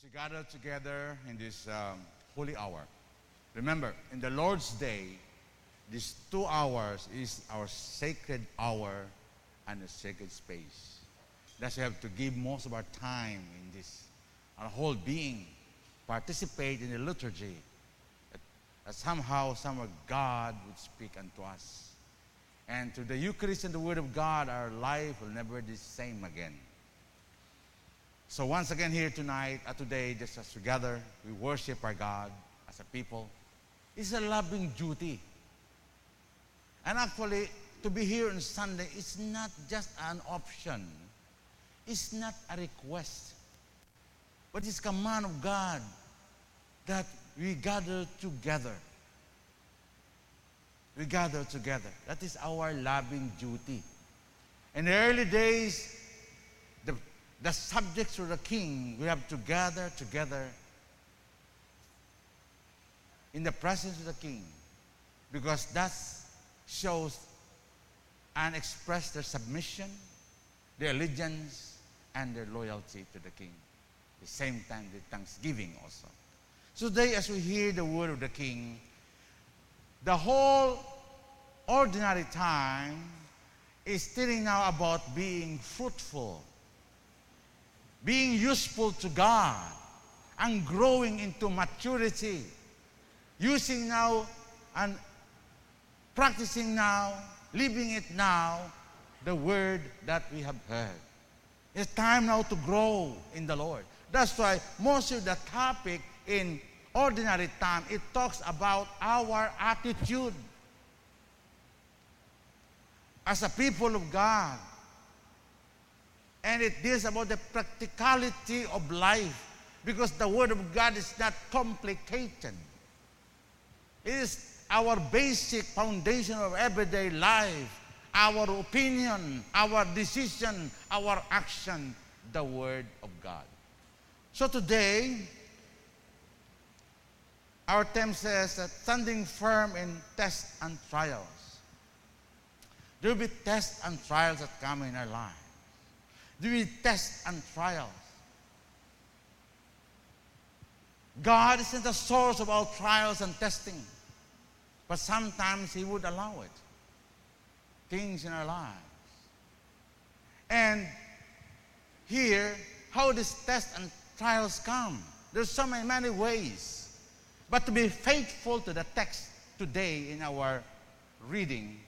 As we gather together in this um, holy hour, remember, in the Lord's Day, these two hours is our sacred hour and a sacred space. That's why we have to give most of our time in this, our whole being, participate in the liturgy. That, that somehow, somewhere, God would speak unto us. And through the Eucharist and the Word of God, our life will never be the same again. So once again here tonight, uh, today, just as we gather, we worship our God as a people. It's a loving duty. And actually, to be here on Sunday is not just an option. It's not a request. But it's command of God that we gather together. We gather together. That is our loving duty. In the early days, the, subjects of the king, we have to gather together in the presence of the king because that shows and express their submission, their allegiance, and their loyalty to the king. The same time, the thanksgiving also. So today, as we hear the word of the king, the whole ordinary time is telling now about being fruitful, being useful to God, and growing into maturity, using now and practicing now, living it now, the word that we have heard. It's time now to grow in the Lord. That's why most of the topic in ordinary time, it talks about our attitude as a people of God. And it deals about the practicality of life because the Word of God is not complicated. It is our basic foundation of everyday life, our opinion, our decision, our action, the Word of God. So today, our theme says that standing firm in tests and trials. There will be tests and trials that come in our life. Be tests and trials. God isn't the source of all trials and testing, but sometimes He would allow it. Things in our lives. And here, how these tests and trials come. There's so many, many ways. But to be faithful to the text today in our reading,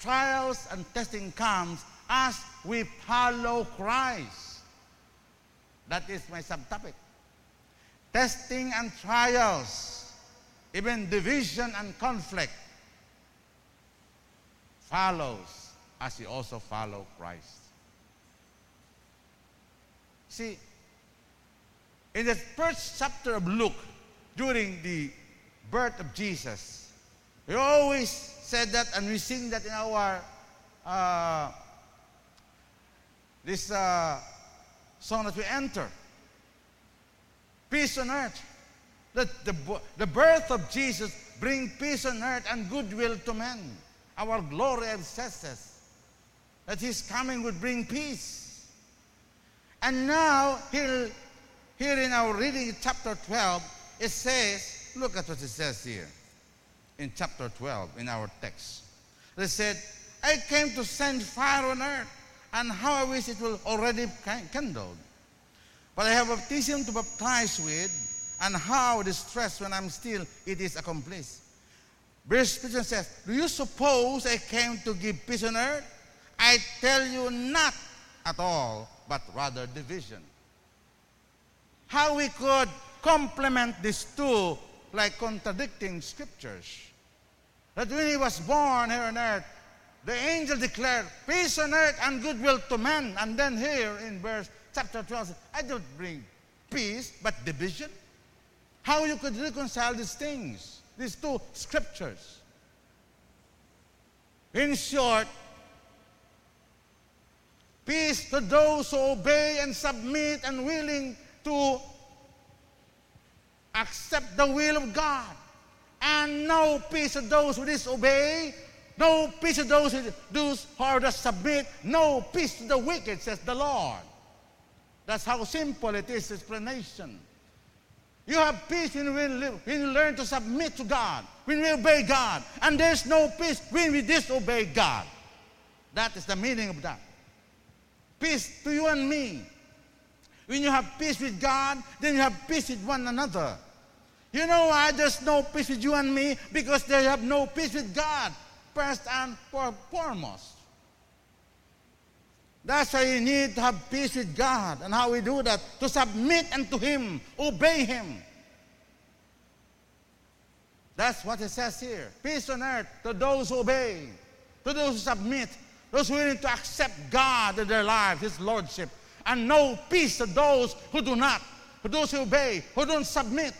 trials and testing comes as we follow Christ. That is my subtopic. Testing and trials, even division and conflict, follows as you also follow Christ. See, in the first chapter of Luke, during the birth of Jesus, we always said that and we sing that in our uh, this uh, song that we enter. Peace on earth. That the, the birth of Jesus bring peace on earth and goodwill to men. Our glory says that his coming would bring peace. And now, here, here in our reading chapter 12, it says, look at what it says here in chapter 12 in our text. They said, I came to send fire on earth, and how I wish it will already kindled. But I have a baptism to baptize with, and how distressed when I'm still it is accomplished. Verse 15 says, Do you suppose I came to give peace on earth? I tell you not at all, but rather division. How we could complement these two like contradicting scriptures. That when he was born here on earth, the angel declared peace on earth and goodwill to men. And then here in verse chapter 12, I don't bring peace, but division. How you could reconcile these things, these two scriptures. In short, peace to those who obey and submit and willing to accept the will of God. And no peace to those who disobey, no peace to those who, are just submit, no peace to the wicked, says the Lord. That's how simple it is, explanation. You have peace when you, live, when you learn to submit to God, when we obey God. And there's no peace when we disobey God. That is the meaning of that. Peace to you and me. When you have peace with God, then you have peace with one another. You know why there's no peace with you and me? Because they have no peace with God, first and foremost. That's why you need to have peace with God. And how we do that? To submit unto Him, obey Him. That's what it says here. Peace on earth to those who obey, to those who submit, those who willing to accept God in their life, His Lordship. And no peace to those who do not, to those who obey, who don't submit,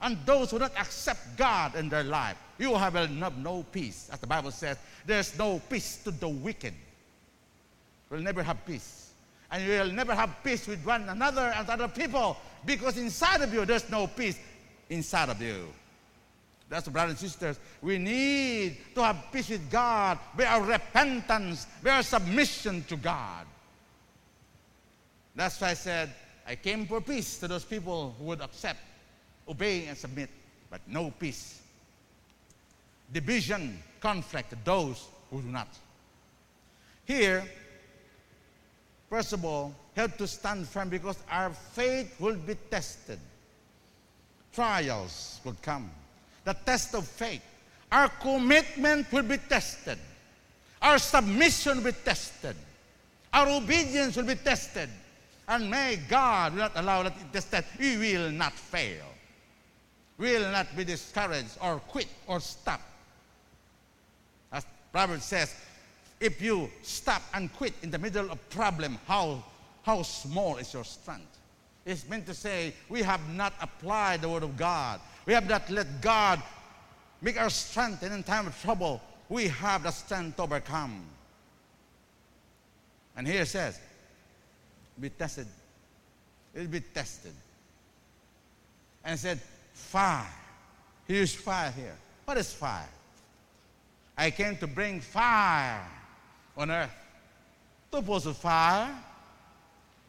and those who don't accept God in their life. You will have no peace. As the Bible says, there's no peace to the wicked. You'll never have peace. And you will never have peace with one another and other people because inside of you, there's no peace inside of you. That's brothers and sisters. We need to have peace with God by our repentance, by our submission to God. That's why I said, I came for peace to those people who would accept, obey, and submit, but no peace. Division, conflict, those who do not. Here, first of all, help to stand firm because our faith will be tested. Trials will come the test of faith. Our commitment will be tested. Our submission will be tested. Our obedience will be tested. And may God not allow that tested. We will not fail. Will not be discouraged or quit or stop. As Proverbs says, if you stop and quit in the middle of problem, how, how small is your strength? It's meant to say we have not applied the word of God. We have not let God make our strength, and in time of trouble, we have the strength to overcome. And here it says, be tested. It will be tested. And it said, fire. He used fire here. What is fire? I came to bring fire on earth. To put fire.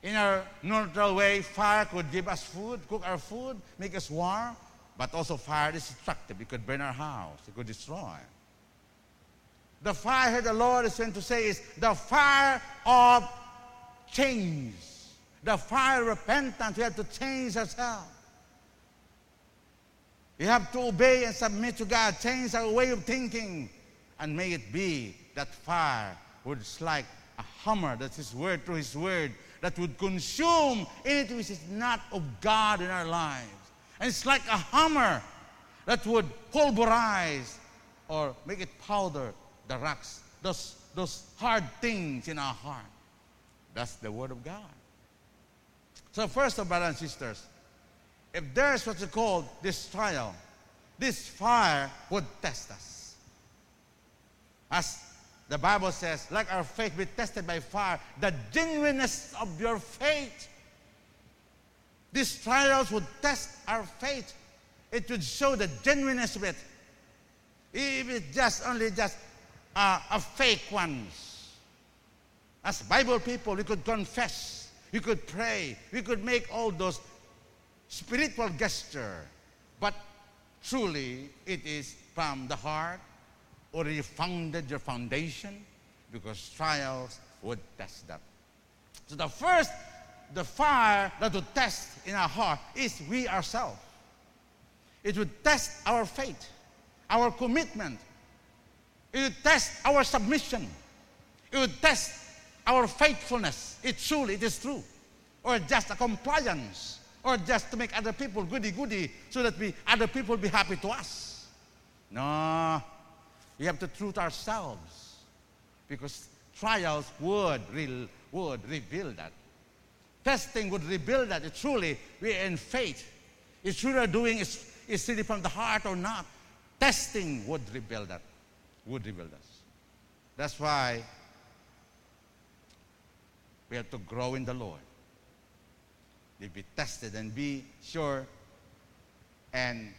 In our natural way, fire could give us food, cook our food, make us warm. But also fire is destructive. It could burn our house. It could destroy. The fire here the Lord is trying to say is the fire of change. The fire of repentance. We have to change ourselves. We have to obey and submit to God, change our way of thinking, and may it be that fire would like a hammer, that's His word through His word, that would consume anything which is not of God in our lives. And it's like a hammer that would pulverize or make it powder the rocks, those, those hard things in our heart. That's the Word of God. So, first of all, brothers and sisters, if there's what you call this trial, this fire would test us. As the Bible says, like our faith be tested by fire, the genuineness of your faith these trials would test our faith. It would show the genuineness of it. If it's just only just uh, a fake ones. As Bible people, we could confess, we could pray, we could make all those spiritual gesture. But truly, it is from the heart, or you founded your foundation, because trials would test that. So the first the fire that would test in our heart is we ourselves. It would test our faith, our commitment. It would test our submission. It would test our faithfulness. It truly, it is true. Or just a compliance. Or just to make other people goody-goody so that we, other people be happy to us. No. We have to truth ourselves. Because trials would, would reveal that. Testing would rebuild that. It truly, we are in faith. It's truly doing is, is really from the heart or not. Testing would rebuild that, would rebuild us. That's why we have to grow in the Lord. We be tested and be sure and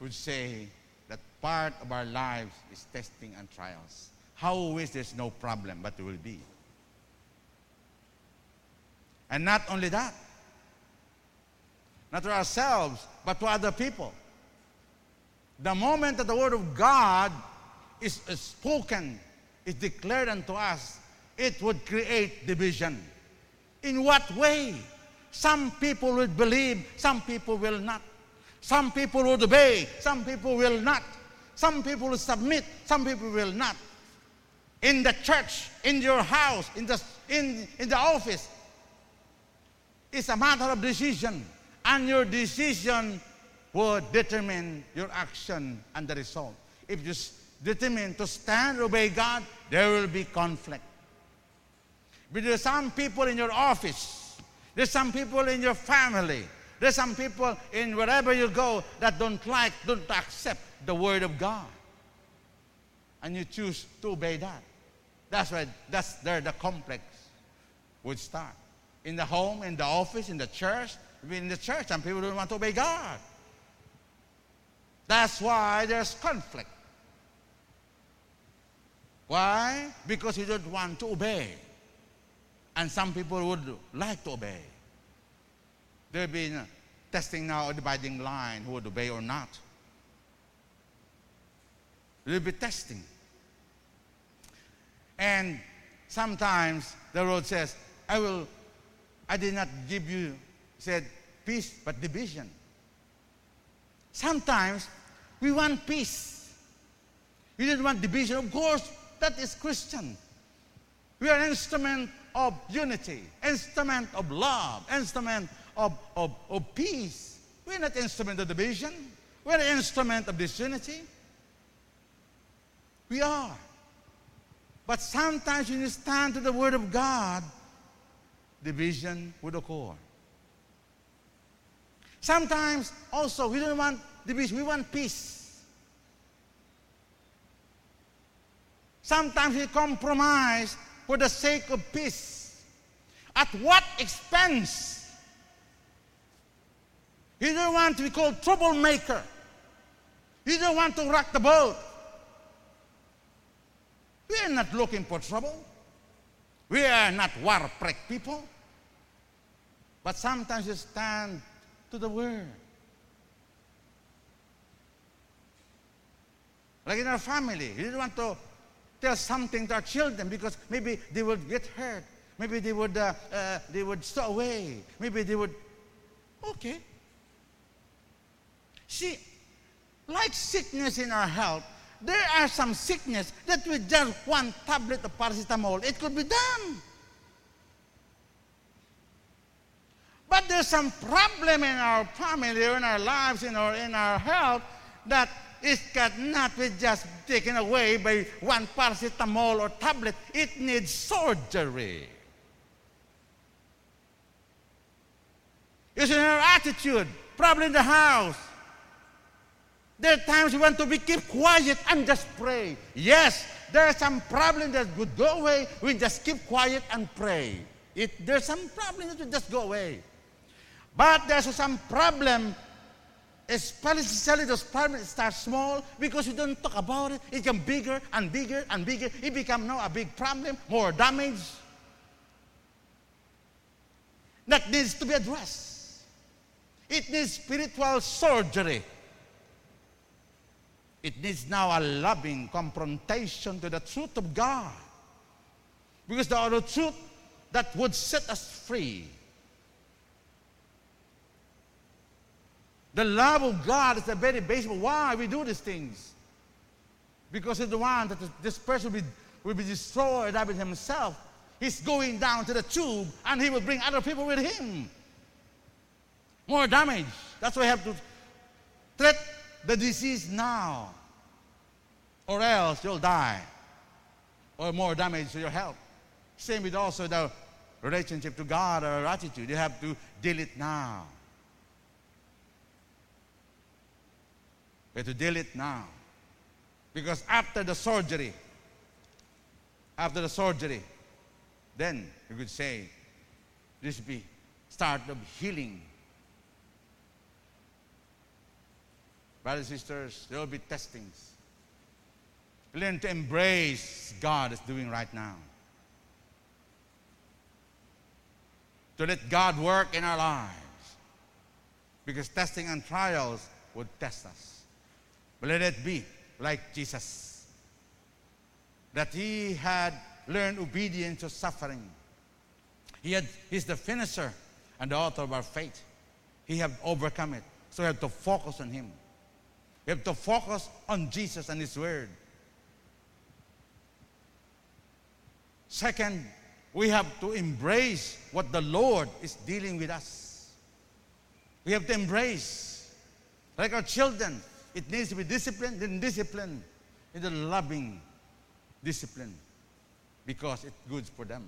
would say that part of our lives is testing and trials. How always there's no problem, but there will be. And not only that, not to ourselves, but to other people. The moment that the Word of God is spoken, is declared unto us, it would create division. In what way? Some people will believe, some people will not. Some people will obey, some people will not. Some people will submit, some people will not. In the church, in your house, in the, in, in the office, it's a matter of decision. And your decision will determine your action and the result. If you determine to stand, obey God, there will be conflict. But there's some people in your office, there's some people in your family, there's some people in wherever you go that don't like, don't accept the word of God. And you choose to obey that. That's why that's there the complex would start. In the home, in the office, in the church, in the church, some people don't want to obey God. That's why there's conflict. Why? Because you don't want to obey. And some people would like to obey. They've been uh, testing now a dividing line who would obey or not. They'll be testing. And sometimes the Lord says, I will, I did not give you, said, peace, but division. Sometimes we want peace. We don't want division. Of course, that is Christian. We are an instrument of unity, instrument of love, instrument of, of, of peace. We're not instrument of division. We're an instrument of disunity. We are. But sometimes when you stand to the Word of God, division would occur. Sometimes also we don't want division, we want peace. Sometimes we compromise for the sake of peace. At what expense? You don't want to be called troublemaker. You don't want to rock the boat. We are not looking for trouble. We are not war prick people. But sometimes you stand to the word. Like in our family, you don't want to tell something to our children because maybe they would get hurt. Maybe they would, uh, uh, they would stay away. Maybe they would. Okay. See, like sickness in our health, there are some sickness that with just one tablet of paracetamol, it could be done. But there's some problem in our family, or in our lives, in our, in our health that it cannot be just taken away by one paracetamol or tablet. It needs surgery. It's in our attitude, probably in the house. There are times we want to be keep quiet and just pray. Yes, there are some problems that would go away. We just keep quiet and pray. It, there's some problem that will just go away. But there's some problem, especially those problems start small because you don't talk about it. It becomes bigger and bigger and bigger. It becomes now a big problem, more damage. That needs to be addressed. It needs spiritual surgery. It needs now a loving confrontation to the truth of God. Because the other truth that would set us free The love of God is the very basis of why we do these things. Because He's the one that this person will be, will be destroyed by himself. He's going down to the tube and he will bring other people with him. More damage. That's why we have to treat the disease now. Or else you'll die. Or more damage to your health. Same with also the relationship to God or attitude. You have to deal it now. We have to deal it now. Because after the surgery, after the surgery, then you could say, this be start of healing. Brothers and sisters, there will be testings. Learn to embrace God is doing right now. To let God work in our lives. Because testing and trials would test us. Let it be like Jesus, that he had learned obedience to suffering. He had, he's the finisher and the author of our faith. He have overcome it. So we have to focus on him. We have to focus on Jesus and his word. Second, we have to embrace what the Lord is dealing with us. We have to embrace. Like our children, it needs to be disciplined, then discipline in the loving discipline because it's good for them.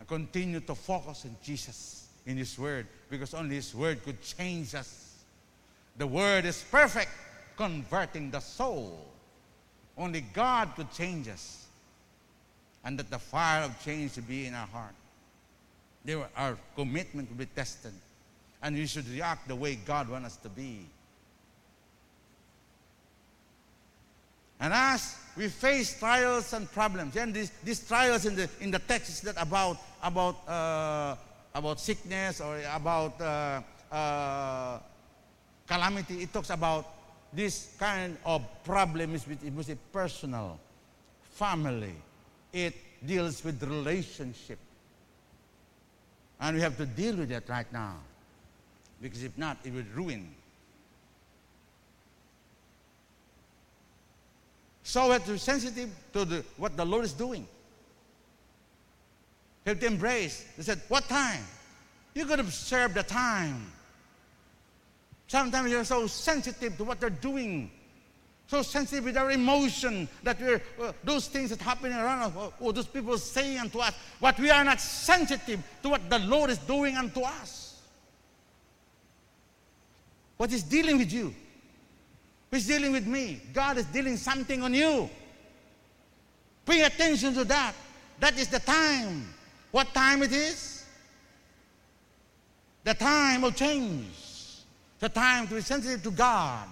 I continue to focus on Jesus in His Word because only His Word could change us. The Word is perfect, converting the soul. Only God could change us. And that the fire of change would be in our heart. There, our commitment will be tested. And we should react the way God wants us to be. And as we face trials and problems, and these, these trials in the, in the text is not about, about, uh, about sickness or about uh, uh, calamity. It talks about this kind of problem is it was a personal, family. It deals with relationship. And we have to deal with that right now. Because if not, it would ruin. So we have to be sensitive to the, what the Lord is doing. We have to embrace. They said, What time? You to observe the time. Sometimes you're so sensitive to what they're doing. So sensitive with our emotion that we're, uh, those things that happen around us, or, or those people saying unto us, but we are not sensitive to what the Lord is doing unto us. What is dealing with you? Who's dealing with me? God is dealing something on you. Pay attention to that. That is the time. What time it is? The time of change. The time to be sensitive to God.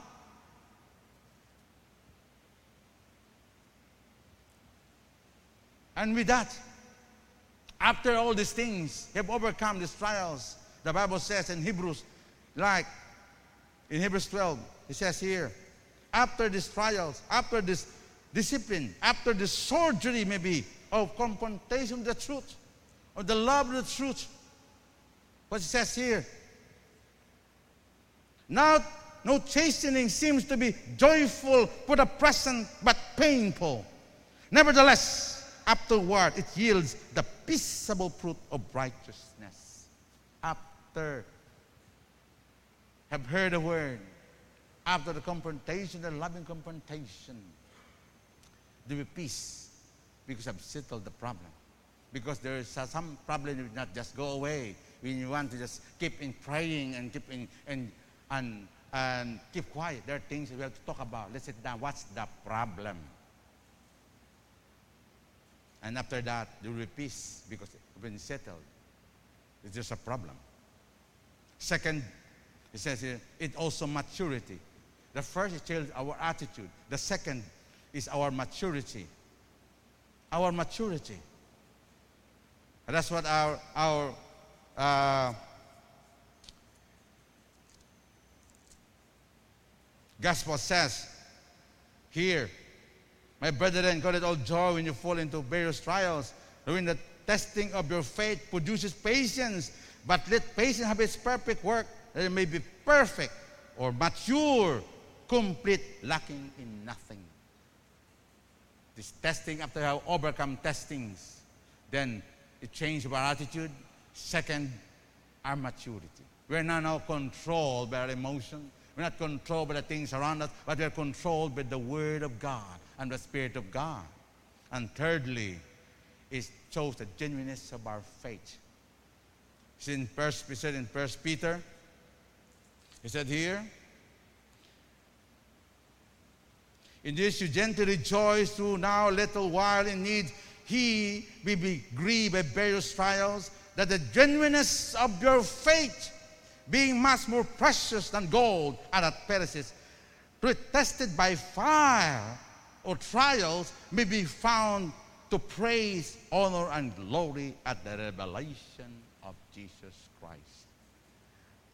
And with that, after all these things, have overcome these trials. The Bible says in Hebrews, like in Hebrews 12, it says here, after these trials, after this discipline, after the surgery maybe of confrontation with the truth, of the love of the truth, what it says here, now, no chastening seems to be joyful for the present, but painful. Nevertheless, afterward, it yields the peaceable fruit of righteousness. After have heard the word, after the confrontation, the loving confrontation, there will be peace because I've settled the problem. Because there is some problem that will not just go away. You want to just keep in praying and keep in and and, and keep quiet. There are things we have to talk about. Let's sit down. What's the problem? And after that, there will be peace because it's been settled. It's just a problem. Second, it says here, it also maturity. The first is our attitude. The second is our maturity. Our maturity. And that's what our, our uh, Gospel says here, my brethren, God it all joy when you fall into various trials, knowing the testing of your faith produces patience. But let patience have its perfect work, that it may be perfect or mature, complete, lacking in nothing. This testing, after I have overcome testings, then it changes our attitude. Second, our maturity. We're not now controlled by our emotions we're not controlled by the things around us, but we're controlled by the Word of God and the Spirit of God. And thirdly, it shows the genuineness of our faith. It's in first, we said in First Peter, he said here, In this you gently rejoice through now a little while in need. He may be grieved by various trials, that the genuineness of your faith being much more precious than gold and that perishes, tested by fire or trials, may be found to praise, honor, and glory at the revelation of Jesus Christ.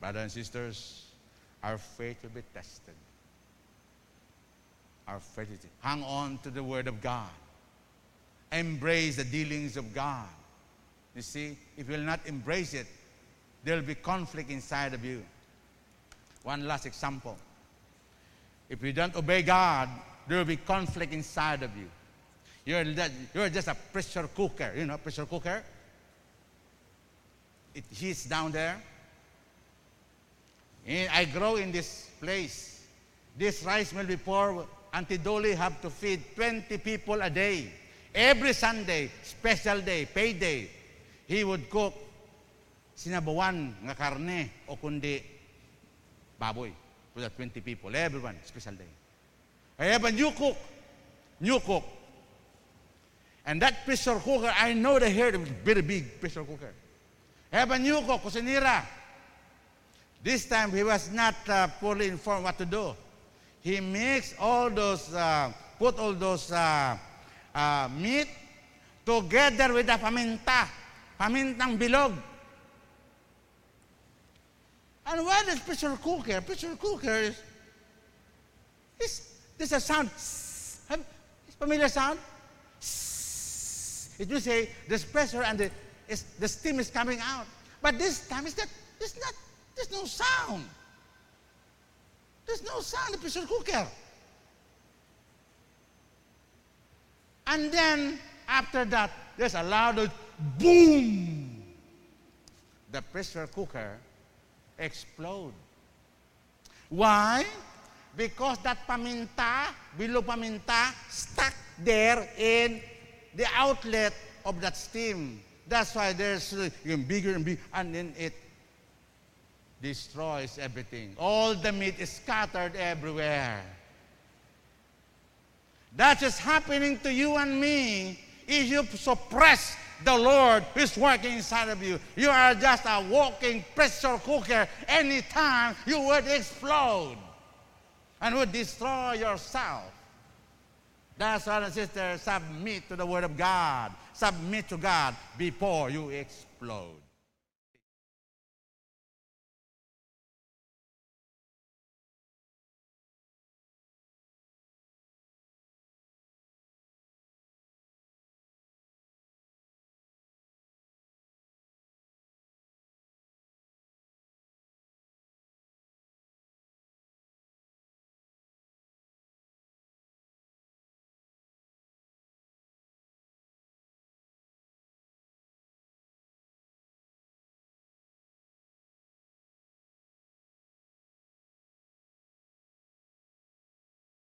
Brothers and sisters, our faith will be tested. Our faith is hang on to the Word of God. Embrace the dealings of God. You see, if you will not embrace it, there will be conflict inside of you. One last example. If you don't obey God, there will be conflict inside of you. You're, you're just a pressure cooker. You know, pressure cooker? It heats down there. And I grow in this place. This rice mill before Auntie Dolly have to feed 20 people a day. Every Sunday, special day, payday, he would cook sinabawan nga karne o kundi baboy for the 20 people. Everyone, special day. I have a new cook. New cook. And that pressure cooker, I know the hair, very big pressure cooker. I have a new cook, kusinira. This time he was not uh, fully informed what to do. He mixed all those, uh, put all those uh, uh, meat together with the paminta. Pamintang bilog. And what is pressure cooker? Pressure cooker is, is a sound. Have, familiar sound? It will say there's pressure and the, the steam is coming out. But this time it's not, it's not, there's no sound. There's no sound in the pressure cooker. And then after that, there's a loud boom. The pressure cooker explode. Why? Because that paminta, below paminta, stuck there in the outlet of that steam. That's why there's uh, bigger and bigger, and then it destroys everything. All the meat is scattered everywhere. That is happening to you and me if you suppress the Lord is working inside of you. You are just a walking pressure cooker. Anytime you would explode and would destroy yourself. That's why, and sisters, submit to the Word of God. Submit to God before you explode.